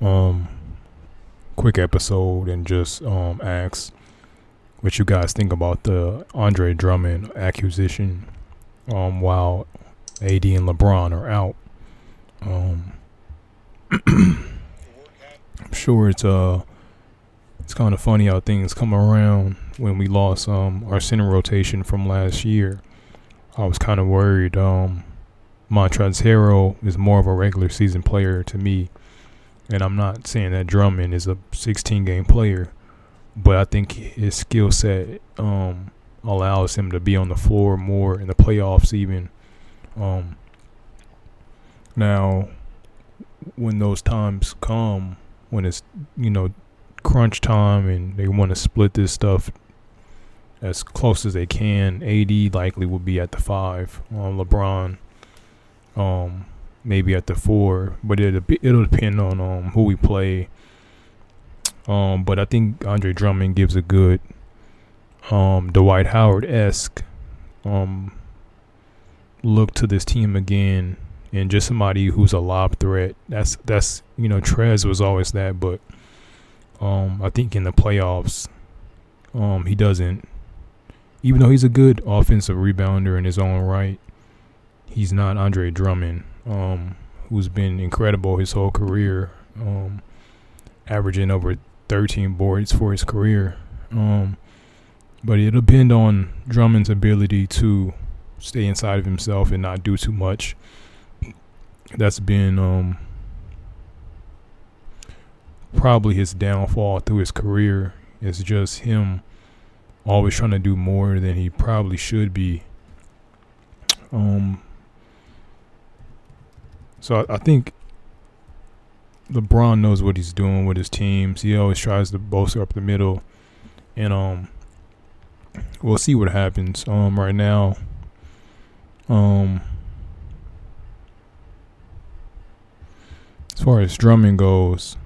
um quick episode and just um ask what you guys think about the Andre Drummond acquisition um while AD and LeBron are out. Um I'm sure it's uh it's kind of funny how things come around when we lost um our center rotation from last year. I was kind of worried um Montrezl Harrell is more of a regular season player to me. And I'm not saying that Drummond is a 16 game player, but I think his skill set um, allows him to be on the floor more in the playoffs, even. Um, now, when those times come, when it's, you know, crunch time and they want to split this stuff as close as they can, AD likely will be at the five. Um, LeBron um, maybe at the four, but it'll it'll depend on um who we play. Um, but I think Andre Drummond gives a good um Dwight Howard esque um look to this team again, and just somebody who's a lob threat. That's that's you know Trez was always that, but um I think in the playoffs, um he doesn't. Even though he's a good offensive rebounder in his own right, he's not Andre Drummond, um, who's been incredible his whole career, um, averaging over 13 boards for his career. Um, but it'll depend on Drummond's ability to stay inside of himself and not do too much. That's been um, probably his downfall through his career. It's just him always trying to do more than he probably should be. Um, so I, I think LeBron knows what he's doing with his teams. He always tries to bolster up the middle, and um, we'll see what happens. Um, right now, um, as far as Drummond goes,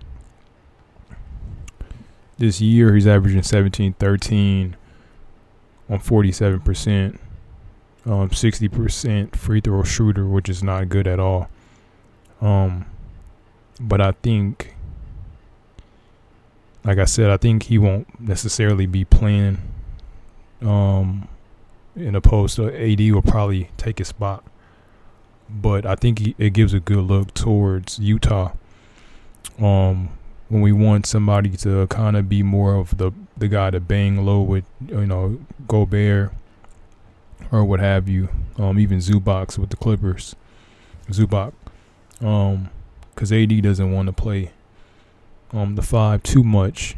this year he's averaging 17, 13 on 47 percent, um, 60 percent free throw shooter, which is not good at all. But I think, like I said, I think he won't necessarily be playing. Um, in opposed to AD will probably take his spot, but I think he, it gives a good look towards Utah. Um, when we want somebody to kind of be more of the the guy to bang low with, you know, Gobert or what have you. Um, even Zubac with the Clippers, Zubac. Um, because AD doesn't want to play um the five too much.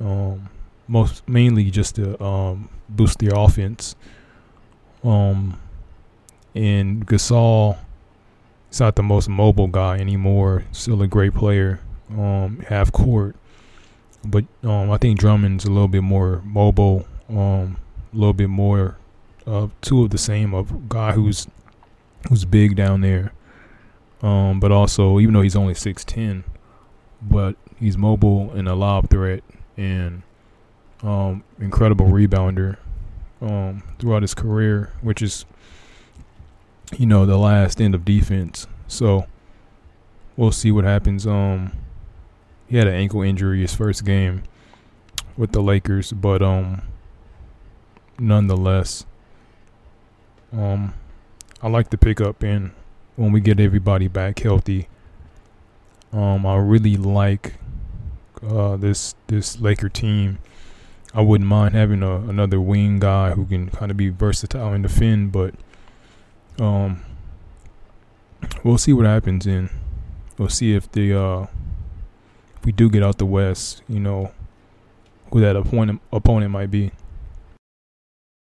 Um, most mainly just to um boost their offense. Um, and Gasol is not the most mobile guy anymore. Still a great player, um, half court, but um, I think Drummond's a little bit more mobile. Um, a little bit more, uh, two of the same of guy who's who's big down there. Um, but also, even though he's only six ten, but he's mobile and a lob threat and um, incredible rebounder um, throughout his career, which is you know the last end of defense. So we'll see what happens. Um, he had an ankle injury his first game with the Lakers, but um, nonetheless, um, I like the pickup and when we get everybody back healthy. Um, I really like uh, this this Laker team. I wouldn't mind having a, another wing guy who can kind of be versatile and defend, but um, we'll see what happens and we'll see if the uh, if we do get out the West, you know, who that opponent opponent might be.